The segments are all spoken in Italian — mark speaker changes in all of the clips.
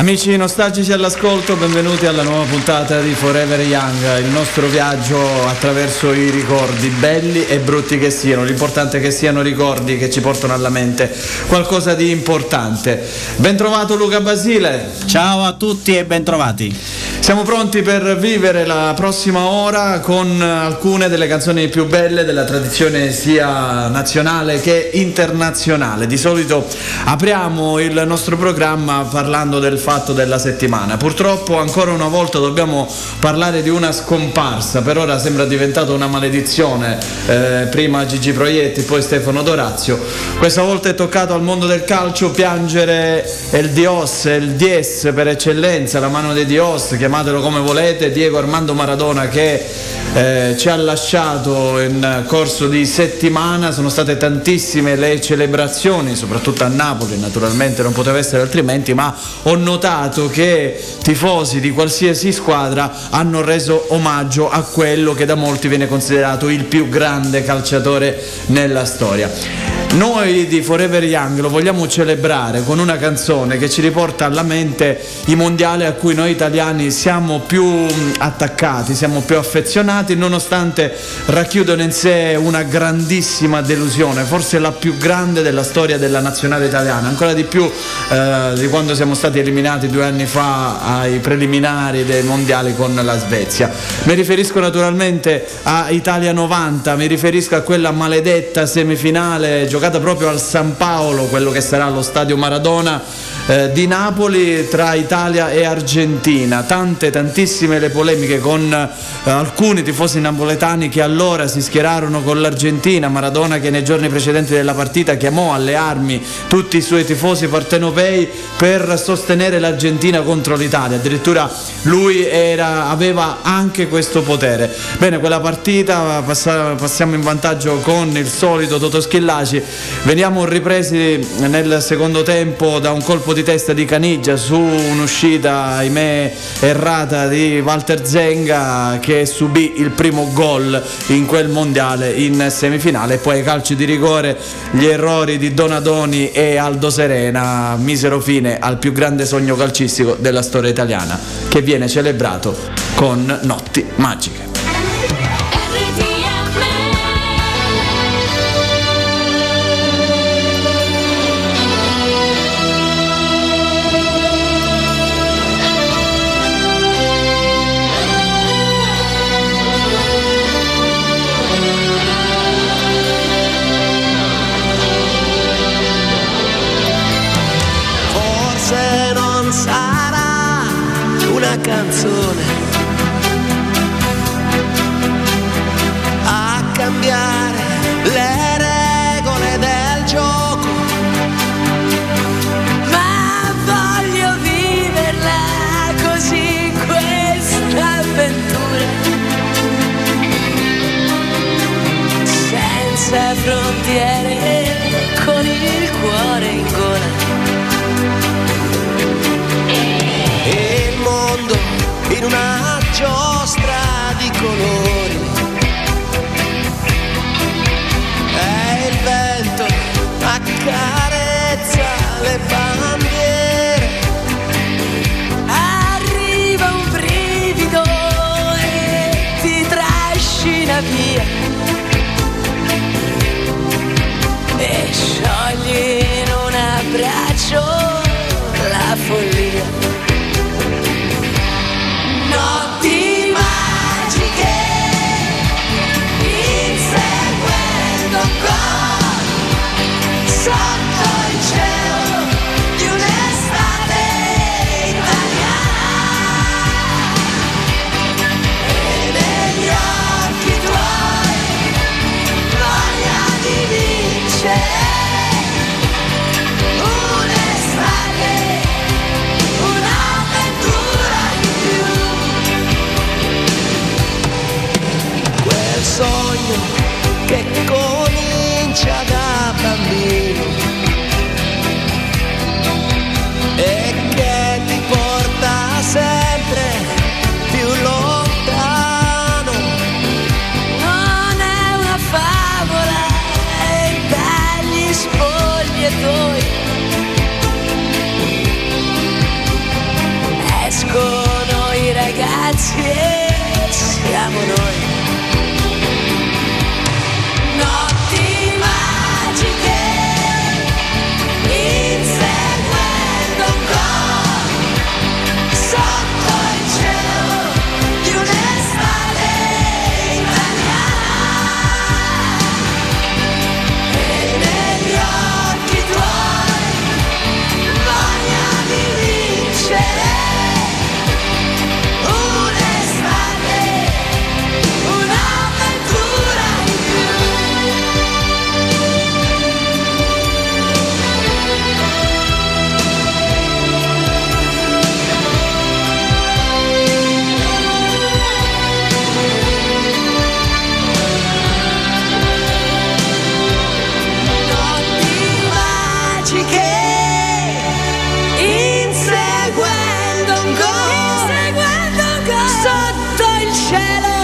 Speaker 1: Amici nostalgici all'ascolto, benvenuti alla nuova puntata di Forever Young, il nostro viaggio attraverso i ricordi, belli e brutti che siano. L'importante è che siano ricordi che ci portano alla mente qualcosa di importante. Bentrovato Luca Basile.
Speaker 2: Ciao a tutti e bentrovati.
Speaker 1: Siamo pronti per vivere la prossima ora con alcune delle canzoni più belle della tradizione sia nazionale che internazionale. Di solito apriamo il nostro programma parlando del fatto della settimana. Purtroppo ancora una volta dobbiamo parlare di una scomparsa, per ora sembra diventata una maledizione, eh, prima Gigi Proietti, poi Stefano Dorazio. Questa volta è toccato al mondo del calcio piangere il Dios, il Dies per eccellenza, la mano di Dios, chiamatelo come volete, Diego Armando Maradona che eh, ci ha lasciato in corso di settimana, sono state tantissime le celebrazioni, soprattutto a Napoli, naturalmente non poteva essere altrimenti, ma ho notato che tifosi di qualsiasi squadra hanno reso omaggio a quello che da molti viene considerato il più grande calciatore nella storia. Noi di Forever Young lo vogliamo celebrare con una canzone che ci riporta alla mente i mondiali a cui noi italiani siamo più mh, attaccati, siamo più affezionati, nonostante racchiudono in sé una grandissima delusione, forse la più grande della storia della nazionale italiana, ancora di più eh, di quando siamo stati eliminati due anni fa ai preliminari dei mondiali con la Svezia. Mi riferisco naturalmente a Italia 90, mi riferisco a quella maledetta semifinale giocata proprio al San Paolo, quello che sarà lo stadio Maradona eh, di Napoli tra Italia e Argentina. Tante, tantissime le polemiche con eh, alcuni tifosi napoletani che allora si schierarono con l'Argentina. Maradona che nei giorni precedenti della partita chiamò alle armi tutti i suoi tifosi partenopei per sostenere l'Argentina contro l'Italia. Addirittura lui era, aveva anche questo potere. Bene, quella partita passa- passiamo in vantaggio con il solito Toto Schillaci. Veniamo ripresi nel secondo tempo da un colpo di testa di Caniggia su un'uscita, ahimè, errata di Walter Zenga che subì il primo gol in quel mondiale in semifinale. Poi ai calci di rigore gli errori di Donadoni e Aldo Serena misero fine al più grande sogno calcistico della storia italiana che viene celebrato con notti magiche.
Speaker 3: Yeah. Cielo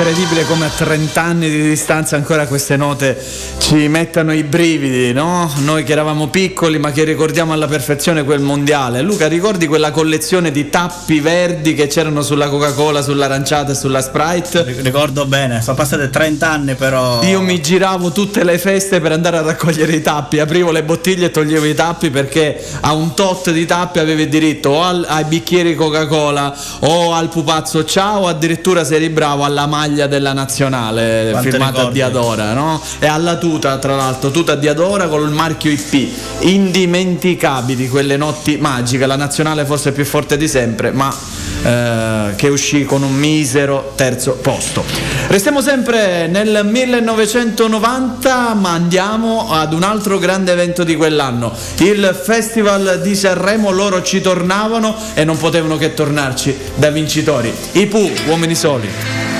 Speaker 1: incredibile come a 30 anni di distanza ancora queste note ci mettano i brividi, no? Noi che eravamo piccoli ma che ricordiamo alla perfezione quel mondiale. Luca, ricordi quella collezione di tappi verdi che c'erano sulla Coca-Cola, sull'aranciata e sulla Sprite?
Speaker 2: Ric- Ricordo bene, sono passate 30 anni però.
Speaker 1: Io mi giravo tutte le feste per andare a raccogliere i tappi, aprivo le bottiglie e toglievo i tappi perché a un tot di tappi avevi diritto o al- ai bicchieri Coca-Cola o al pupazzo ciao o addirittura se eri bravo alla maglia della nazionale
Speaker 2: Quante
Speaker 1: firmata
Speaker 2: ricordi.
Speaker 1: Diadora, no? E alla tuta, tra l'altro, tuta Diadora con il marchio IP. Indimenticabili quelle notti magiche, la nazionale forse più forte di sempre, ma eh, che uscì con un misero terzo posto. Restiamo sempre nel 1990, ma andiamo ad un altro grande evento di quell'anno, il Festival di Sanremo. Loro ci tornavano e non potevano che tornarci da vincitori. I Pooh, uomini soli.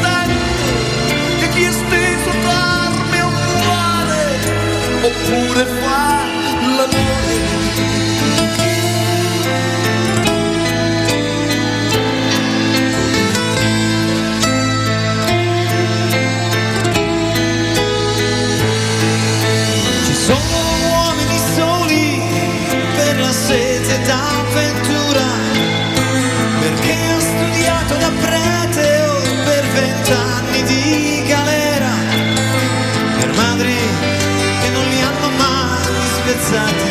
Speaker 4: oppure fa l'amore Ci sono uomini soli per la sete d'avventura, perché ho studiato da prete per vent'anni di galera, per madri mai svezzati,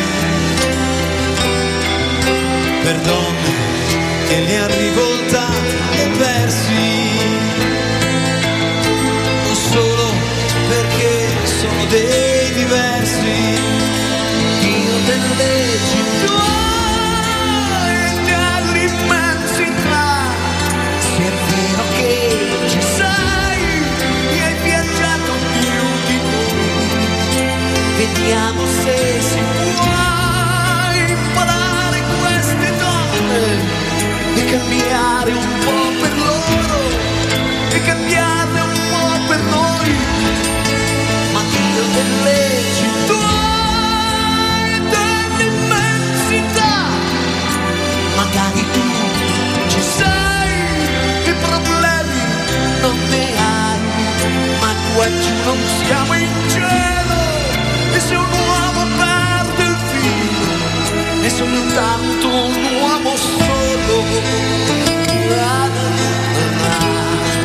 Speaker 4: per donne che li hanno rivoltati e persi non solo perché sono dei diversi. Dio delle leggi vediamo se si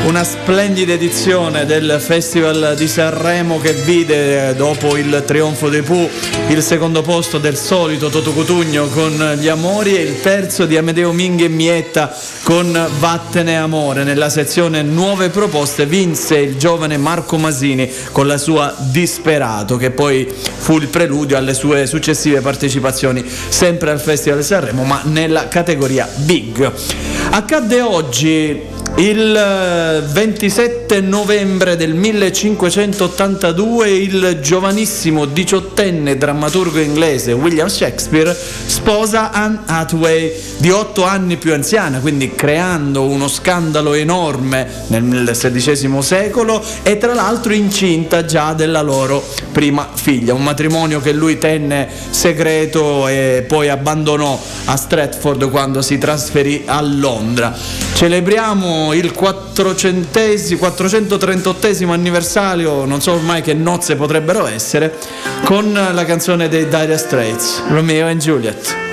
Speaker 1: Una splendida edizione del Festival di Sanremo che vide eh, dopo il trionfo dei Pooh il secondo posto del solito Toto Cutugno con Gli Amori e il terzo di Amedeo Minghi e Mietta con Vattene Amore. Nella sezione Nuove Proposte vinse il giovane Marco Masini con la sua Disperato che poi fu il preludio alle sue successive partecipazioni sempre al Festival di Sanremo ma nella categoria Big. Accadde oggi il eh, 27 novembre del 1582 il giovanissimo diciottenne drammaturgo inglese William Shakespeare sposa Anne Hathaway di otto anni più anziana, quindi creando uno scandalo enorme nel XVI secolo e tra l'altro incinta già della loro prima figlia, un matrimonio che lui tenne segreto e poi abbandonò a Stratford quando si trasferì a Londra. Celebriamo il 400 438 anniversario, non so ormai che nozze potrebbero essere, con la canzone dei Dire Straits, Romeo and Juliet.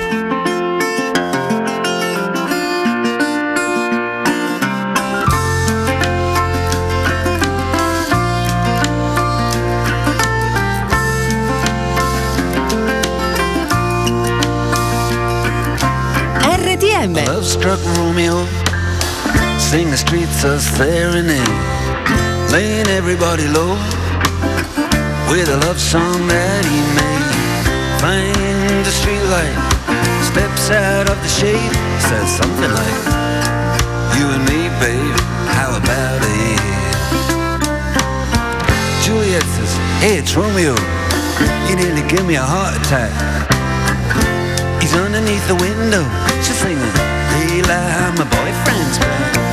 Speaker 5: Streets a serenade, laying everybody low with a love song that he made. Find the streetlight, steps out of the shade, says something like, "You and me, babe, how about it?" Juliet says, "Hey, it's Romeo. You nearly give me a heart attack." He's underneath the window. She's singing, Leila, my boyfriend's back.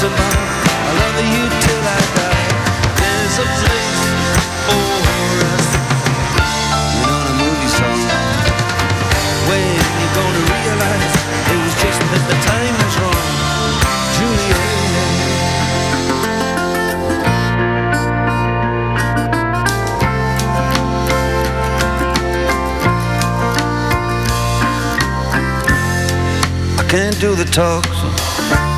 Speaker 5: I love you till I die. There's a place for us. You know the movie. When you gonna realize it was just that the time was wrong. I can't do the talks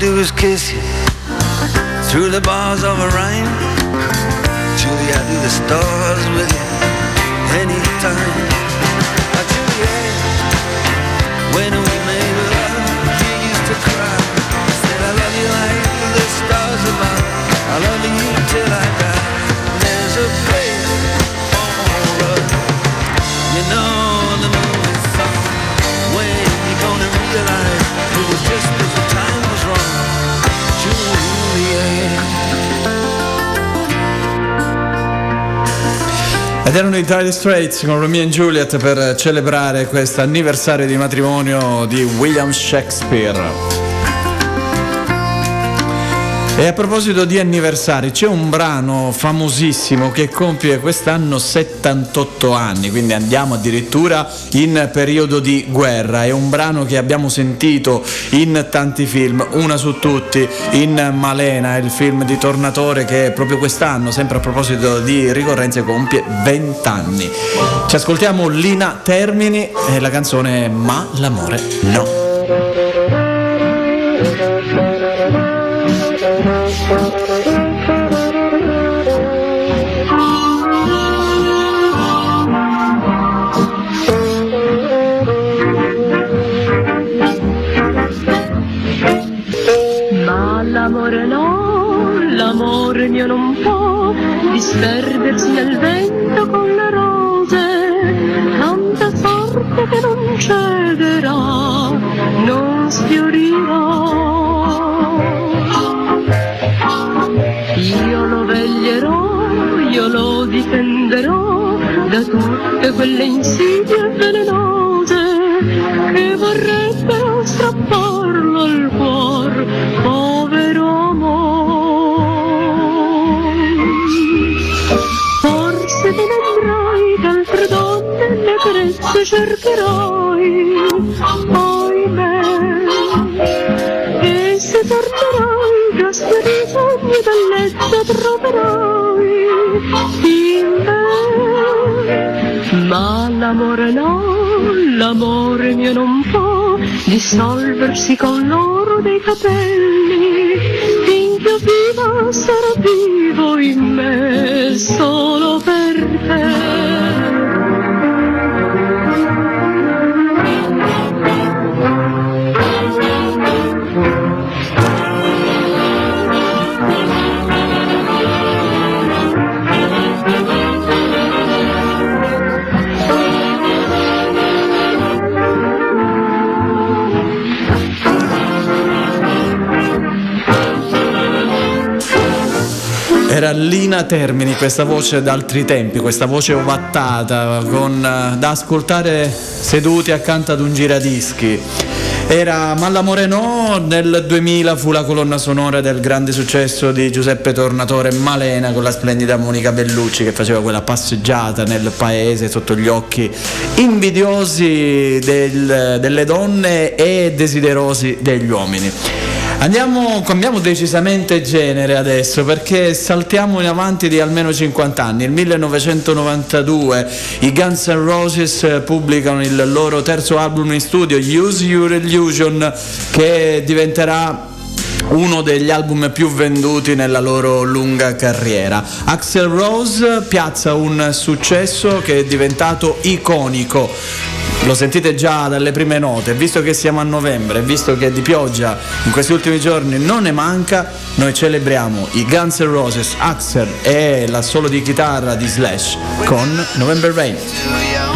Speaker 5: Do is kiss you through the bars of a rhyme. Julie, I do the stars with you anytime.
Speaker 1: Ed erano i Dire Straits con Romeo e Juliet per celebrare questo anniversario di matrimonio di William Shakespeare. E a proposito di anniversari, c'è un brano famosissimo che compie quest'anno 78 anni, quindi andiamo addirittura in periodo di guerra. È un brano che abbiamo sentito in tanti film, una su tutti, in Malena, il film di Tornatore che proprio quest'anno, sempre a proposito di ricorrenze, compie 20 anni. Ci ascoltiamo Lina Termini e la canzone Ma l'amore no.
Speaker 6: Disperdersi nel vento con le rose, tanto è forte che non cederà, non sfiorirà. Io lo veglierò, io lo difenderò da tutte quelle insidie velenose cercherai, ahimè. E se tornerai, giusto risogni dal letto troverai in me. Ma l'amore no, l'amore mio non può dissolversi con l'oro dei capelli. Finché io viva sarà vivo in me solo per te.
Speaker 1: Era Lina Termini, questa voce d'altri tempi, questa voce ovattata, con, eh, da ascoltare seduti accanto ad un giradischi. Era Malla Moreno, nel 2000 fu la colonna sonora del grande successo di Giuseppe Tornatore Malena con la splendida Monica Bellucci che faceva quella passeggiata nel paese sotto gli occhi invidiosi del- delle donne e desiderosi degli uomini. Andiamo, cambiamo decisamente genere adesso perché saltiamo in avanti di almeno 50 anni. Nel 1992 i Guns N' Roses pubblicano il loro terzo album in studio, Use Your Illusion, che diventerà uno degli album più venduti nella loro lunga carriera. Axel Rose piazza un successo che è diventato iconico. Lo sentite già dalle prime note, visto che siamo a novembre, visto che di pioggia in questi ultimi giorni non ne manca, noi celebriamo i Guns N' Roses, Axel e la solo di chitarra di Slash con November Rain.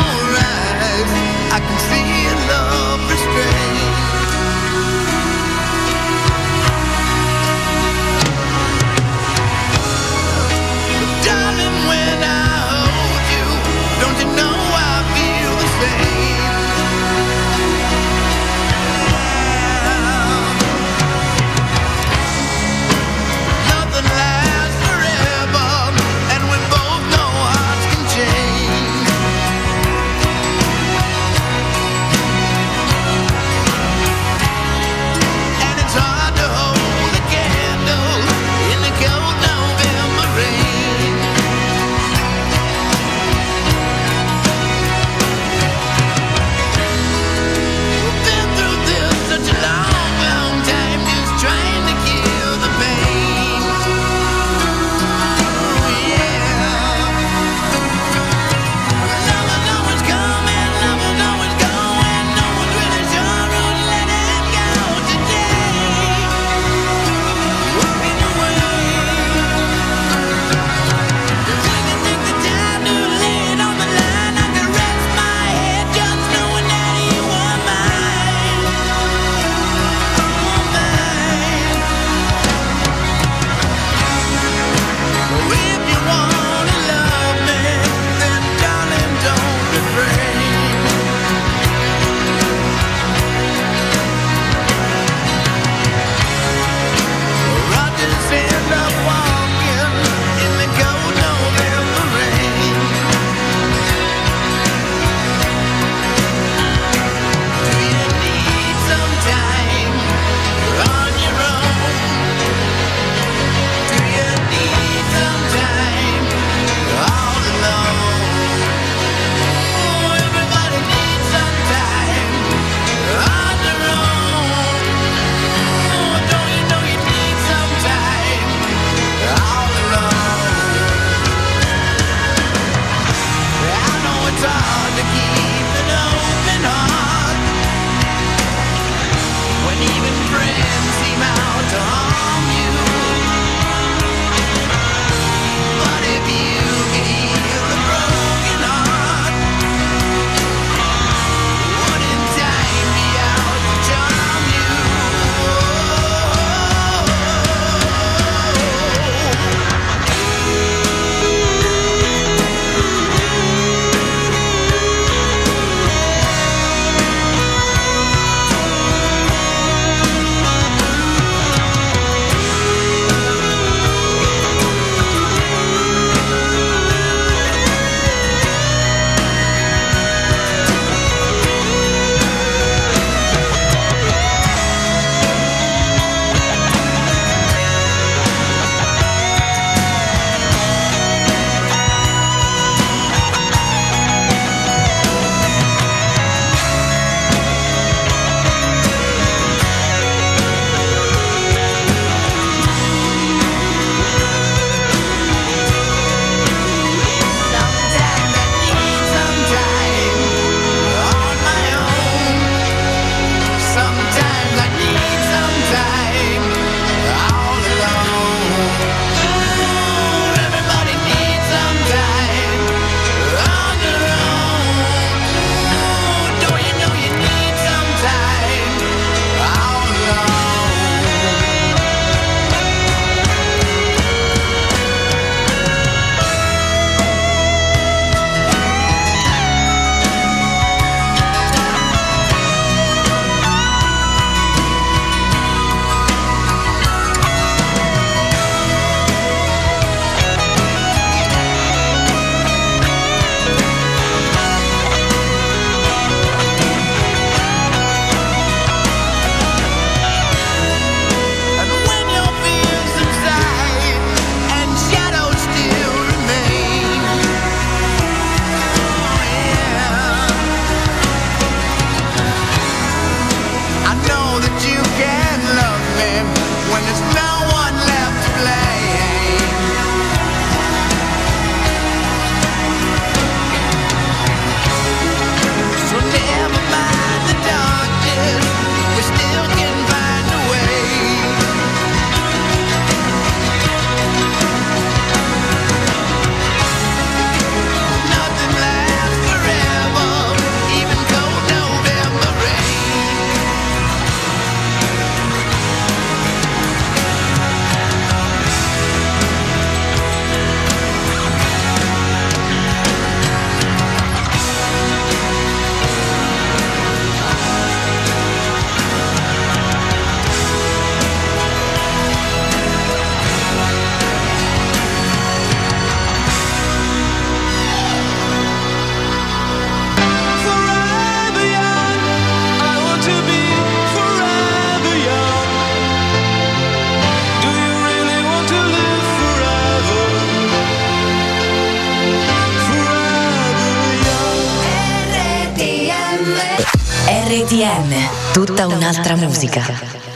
Speaker 7: RTM, tutta un'altra musica.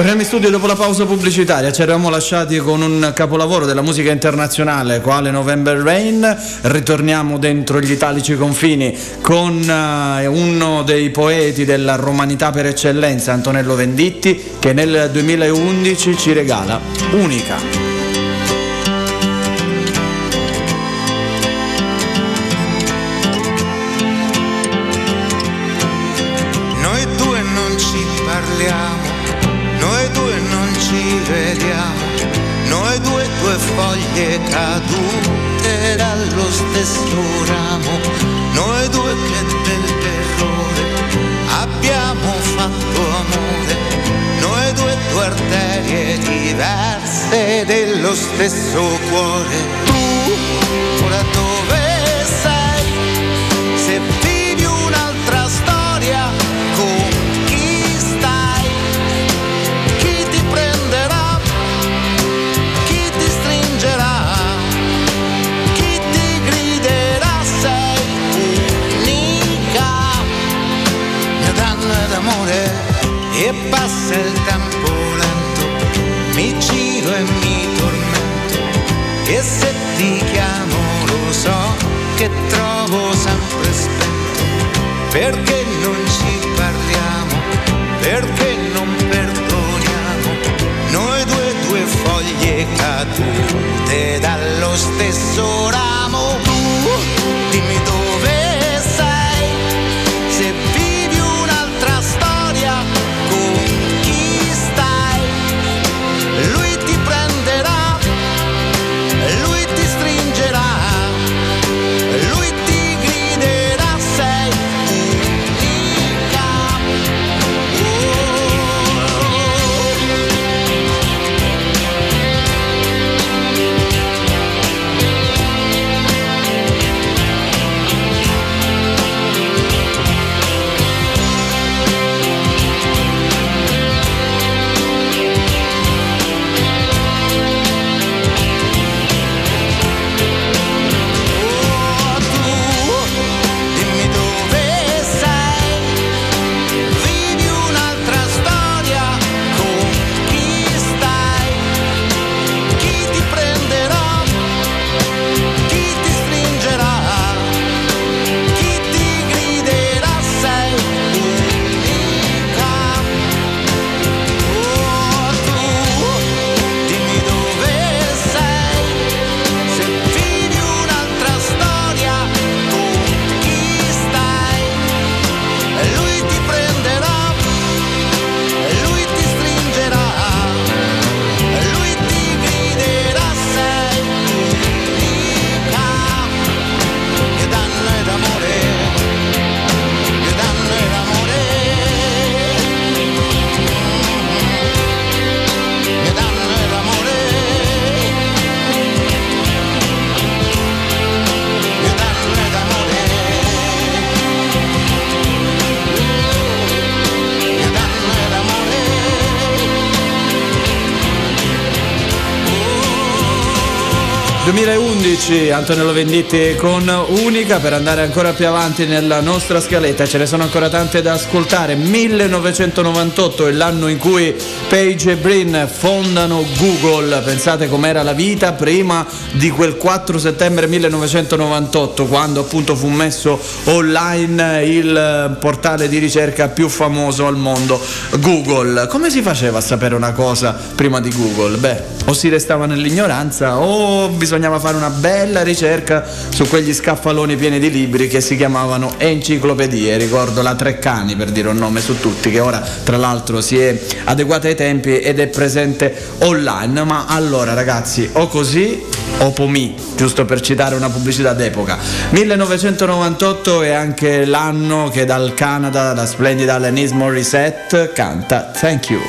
Speaker 1: Torniamo in studio dopo la pausa pubblicitaria, ci eravamo lasciati con un capolavoro della musica internazionale quale November Rain, ritorniamo dentro gli italici confini con eh, uno dei poeti della romanità per eccellenza, Antonello Venditti, che nel 2011 ci regala Unica.
Speaker 4: Foglie cadute dallo stesso ramo, noi due che dell'errore abbiamo fatto amore, noi due due arterie diverse dello stesso cuore. Tu ora passa il tempo lento, mi giro e mi tormento. E se ti chiamo lo so che trovo sempre spento perché non ci parliamo, perché non perdoniamo, noi due due foglie cadute dallo stesso ramo. Tu dimmi dove
Speaker 1: 2011 Antonello Venditti con Unica per andare ancora più avanti nella nostra scaletta. Ce ne sono ancora tante da ascoltare. 1998 è l'anno in cui Page e Brin fondano Google. Pensate com'era la vita prima di quel 4 settembre 1998 quando appunto fu messo online il portale di ricerca più famoso al mondo Google. Come si faceva a sapere una cosa prima di Google? beh o si restava nell'ignoranza o bisognava fare una bella ricerca su quegli scaffaloni pieni di libri che si chiamavano enciclopedie, ricordo la Treccani per dire un nome su tutti, che ora tra l'altro si è adeguata ai tempi ed è presente online, ma allora ragazzi o così o pomì, giusto per citare una pubblicità d'epoca. 1998 è anche l'anno che dal Canada la splendida Alanis Morissette canta Thank You.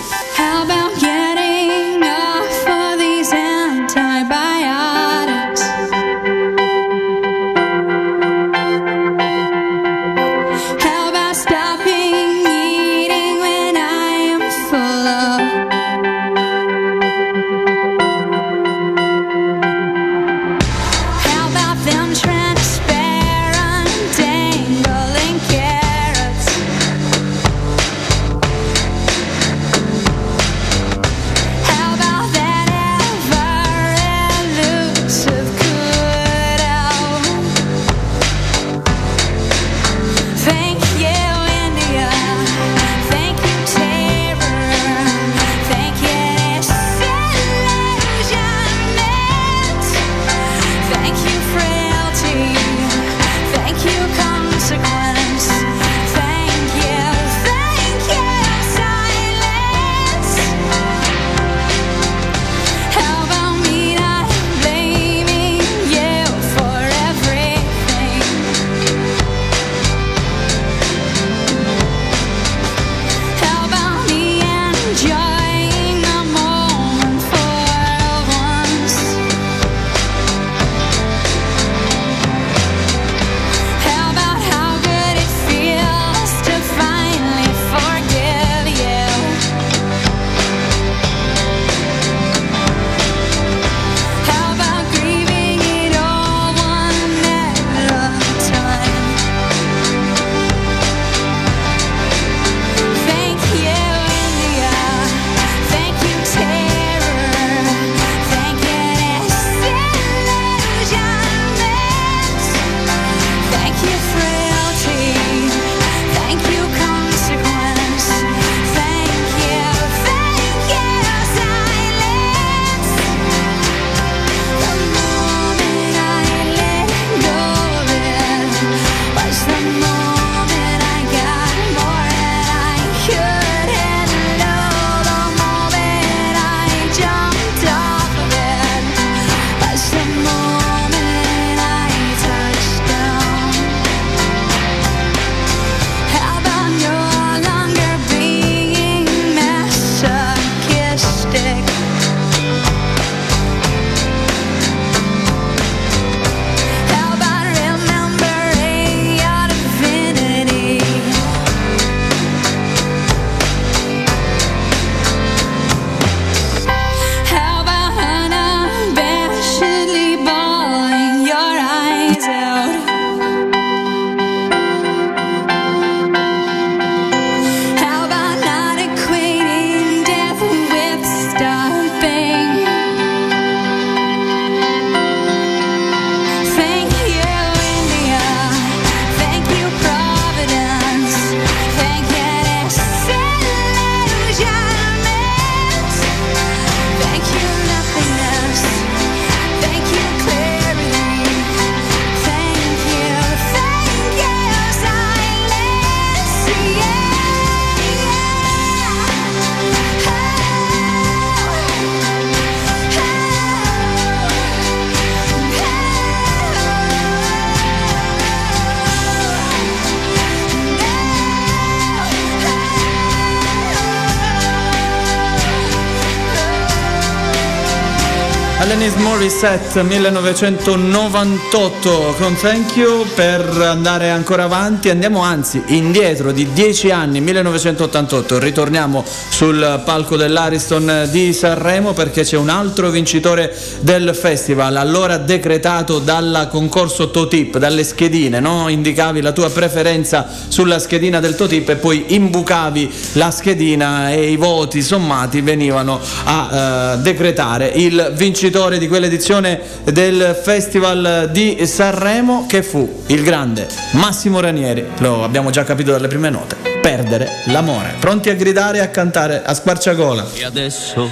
Speaker 1: Alanis Morissette 1998 con Thank You per andare ancora avanti andiamo anzi indietro di 10 anni 1988 ritorniamo sul palco dell'Ariston di Sanremo perché c'è un altro vincitore del festival allora decretato dal concorso Totip dalle schedine no? indicavi la tua preferenza sulla schedina del Totip e poi imbucavi la schedina e i voti sommati venivano a eh, decretare. Il vincitore di quell'edizione del Festival di Sanremo che fu il grande Massimo Ranieri, lo abbiamo già capito dalle prime note, perdere l'amore, pronti a gridare e a cantare a squarciagola.
Speaker 8: E adesso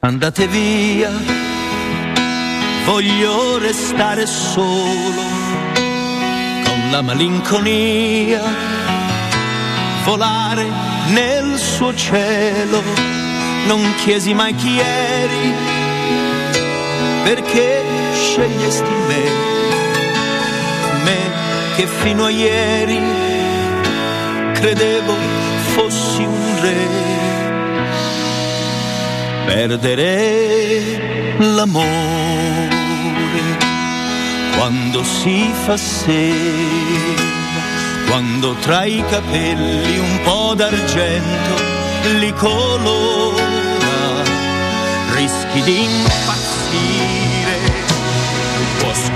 Speaker 8: andate via, voglio restare solo con la malinconia, volare nel suo cielo, non chiesi mai chi eri perché scegliesti me, me che fino a ieri credevo fossi un re. Perdere l'amore quando si fa sera, quando tra i capelli un po' d'argento li colora, rischi di impazzire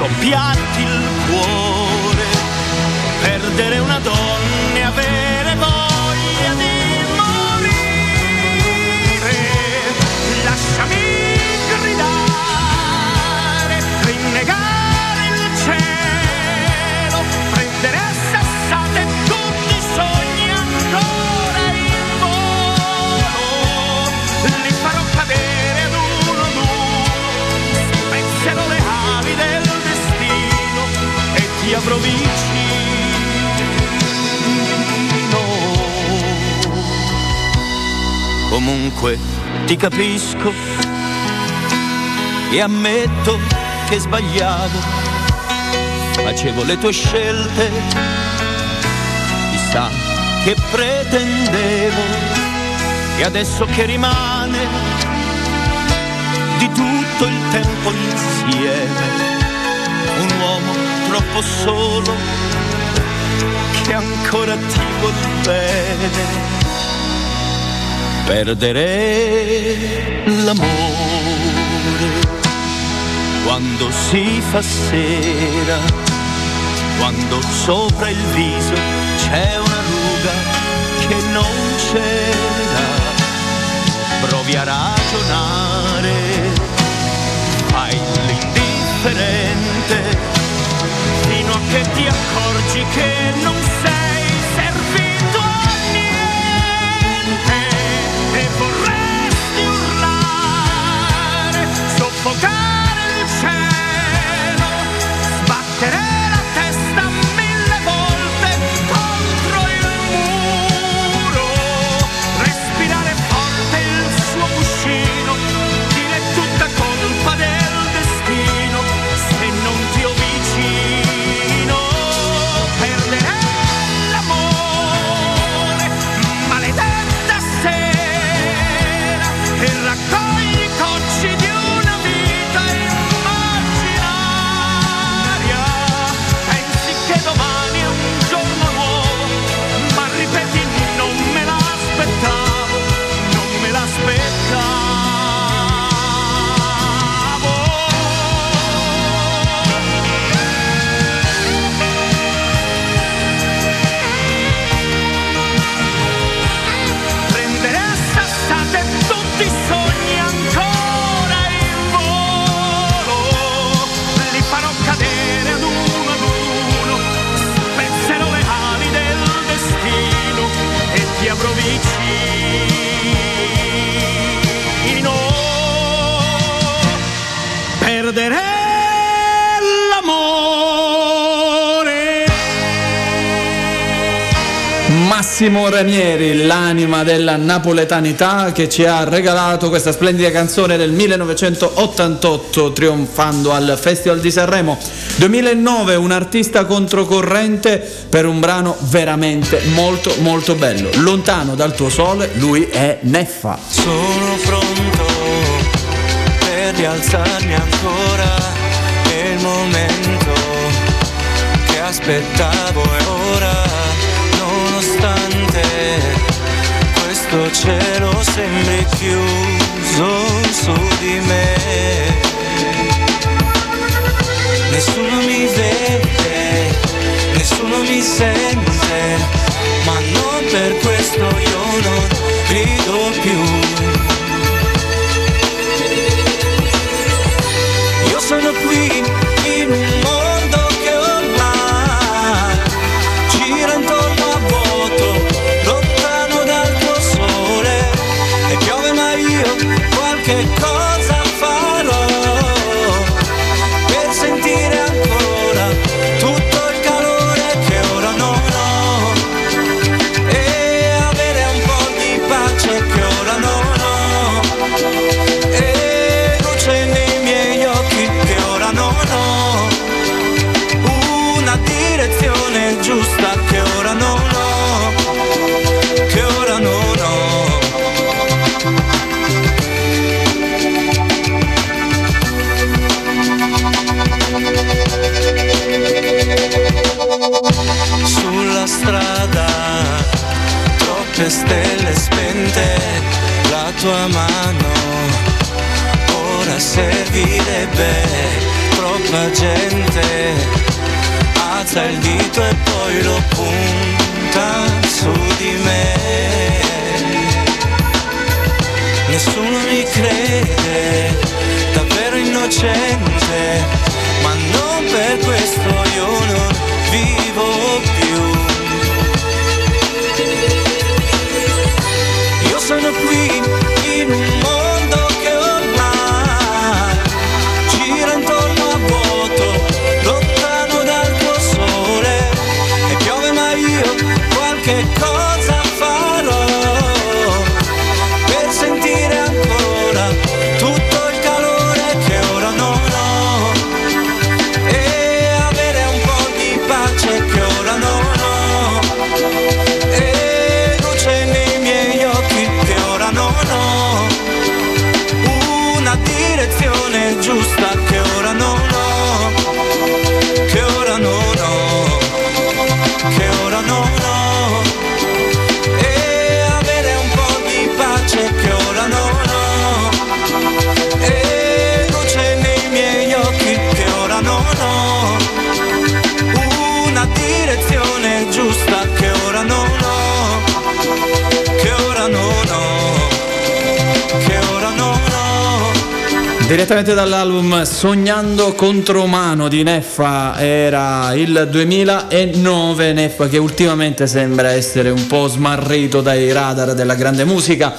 Speaker 8: scoppiarti il cuore, perdere una donna Comunque ti capisco. E ammetto che sbagliavo, facevo le tue scelte, chissà che pretendevo. E adesso che rimane di tutto il tempo insieme, un uomo troppo solo che ancora ti vuol bene. Perdere l'amore quando si fa sera, quando sopra il viso c'è una ruga che non c'era. Provi a ragionare, fai l'indifferente, fino a che ti accorgi che non sei
Speaker 1: Massimo Ranieri, l'anima della napoletanità che ci ha regalato questa splendida canzone del 1988 trionfando al Festival di Sanremo. 2009 un artista controcorrente per un brano veramente molto molto bello. Lontano dal tuo sole, lui è Neffa.
Speaker 8: Sono pronto per rialzarmi ancora è il momento che aspettavo e ora nonostante questo cielo sembri chiuso su di me. Nessuno mi vede nessuno mi sente ma non per questo io non grido più. Io sono qui tua mano. Ora servirebbe troppa gente. Alza il dito e poi lo punta su di me. Nessuno mi crede davvero innocente ma non per questo io non vivo più io sono qui in
Speaker 1: Direttamente dall'album Sognando contromano di Neffa era il 2009, Neffa che ultimamente sembra essere un po' smarrito dai radar della grande musica.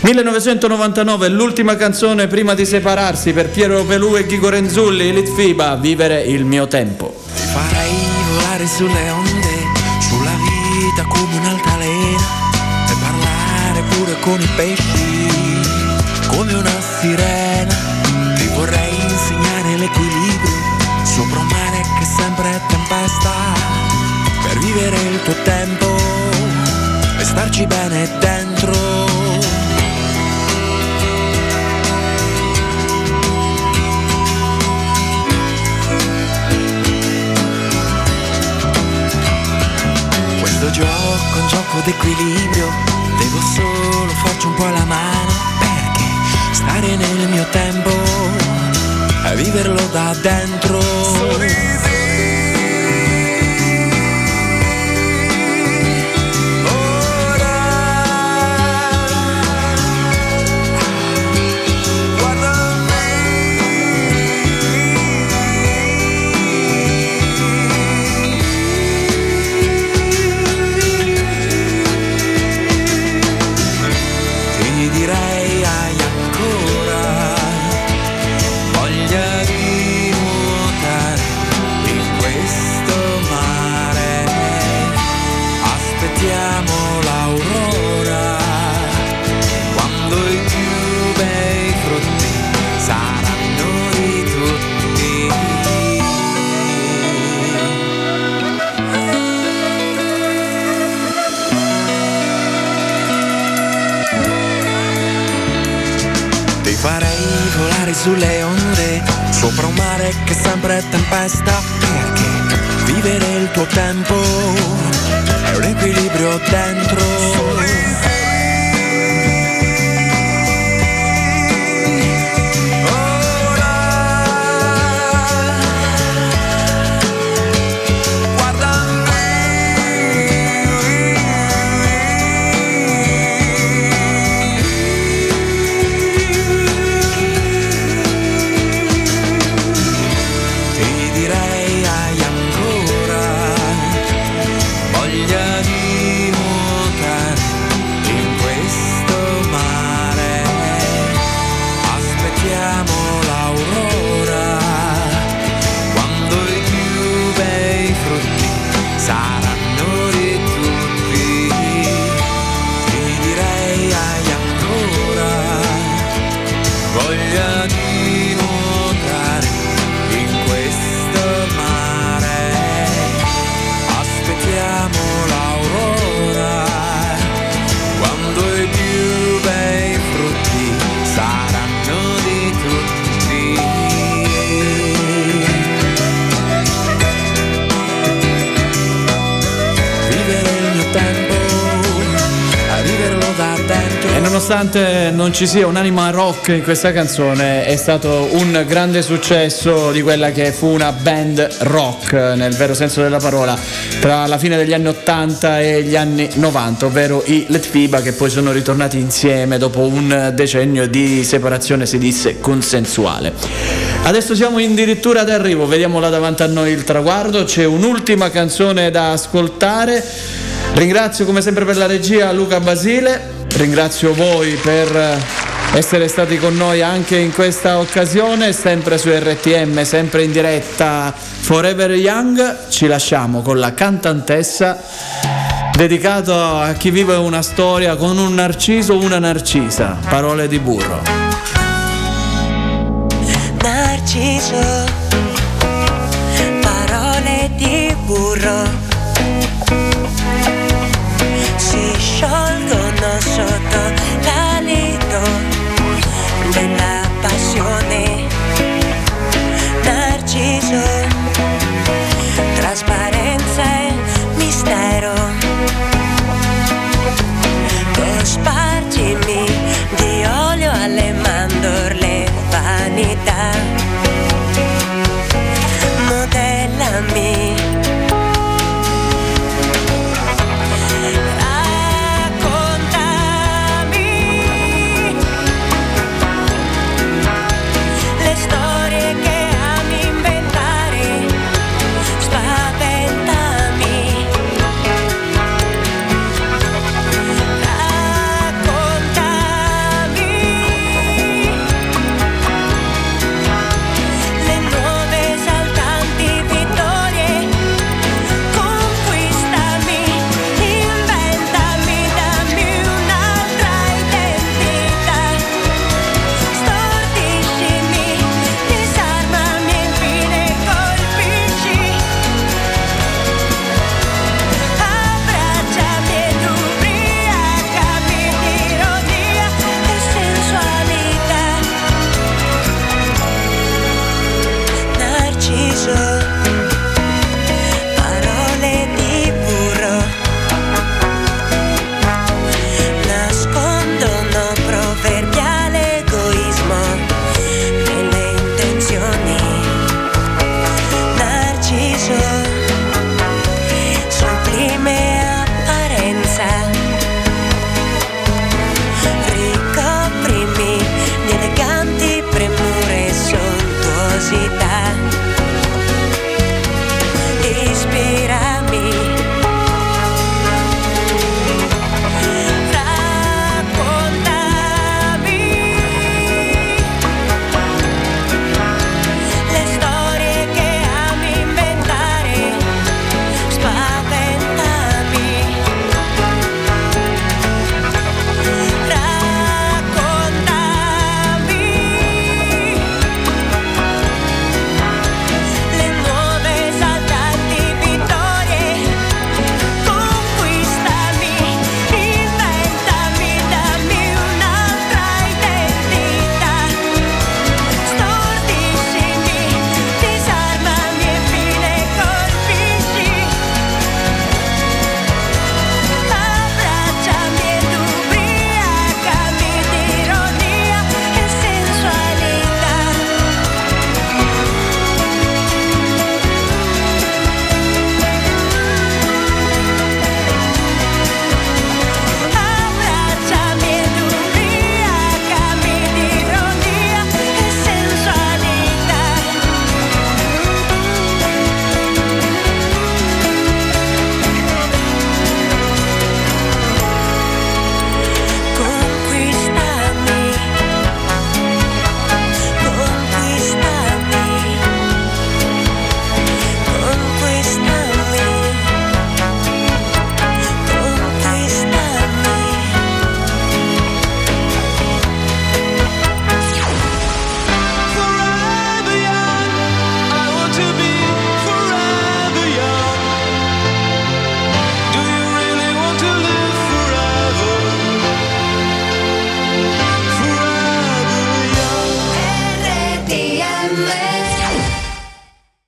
Speaker 1: 1999, l'ultima canzone prima di separarsi per Piero Pelù e Chico Renzulli, Litfiba, Vivere il mio tempo.
Speaker 9: Ti farei volare sulle onde, sulla vita come un'altalena e parlare pure con i pesci come una sirena. Vorrei insegnare l'equilibrio sopra un mare che sempre è tempesta. Per vivere il tuo tempo e starci bene dentro. Questo gioco è un gioco d'equilibrio, devo solo farci un po' la mano stare nel mio tempo e viverlo da dentro. Ti volare sulle onde, sopra un mare che sempre è tempesta, perché vivere il tuo tempo è un equilibrio dentro.
Speaker 1: Nonostante non ci sia un'anima rock in questa canzone, è stato un grande successo di quella che fu una band rock nel vero senso della parola tra la fine degli anni 80 e gli anni 90, ovvero i Let Fiba che poi sono ritornati insieme dopo un decennio di separazione, si disse, consensuale. Adesso siamo addirittura d'arrivo, vediamo là davanti a noi il traguardo, c'è un'ultima canzone da ascoltare. Ringrazio come sempre per la regia Luca Basile, ringrazio voi per essere stati con noi anche in questa occasione, sempre su RTM, sempre in diretta Forever Young. Ci lasciamo con la cantantessa dedicato a chi vive una storia con un narciso o una narcisa, parole di burro.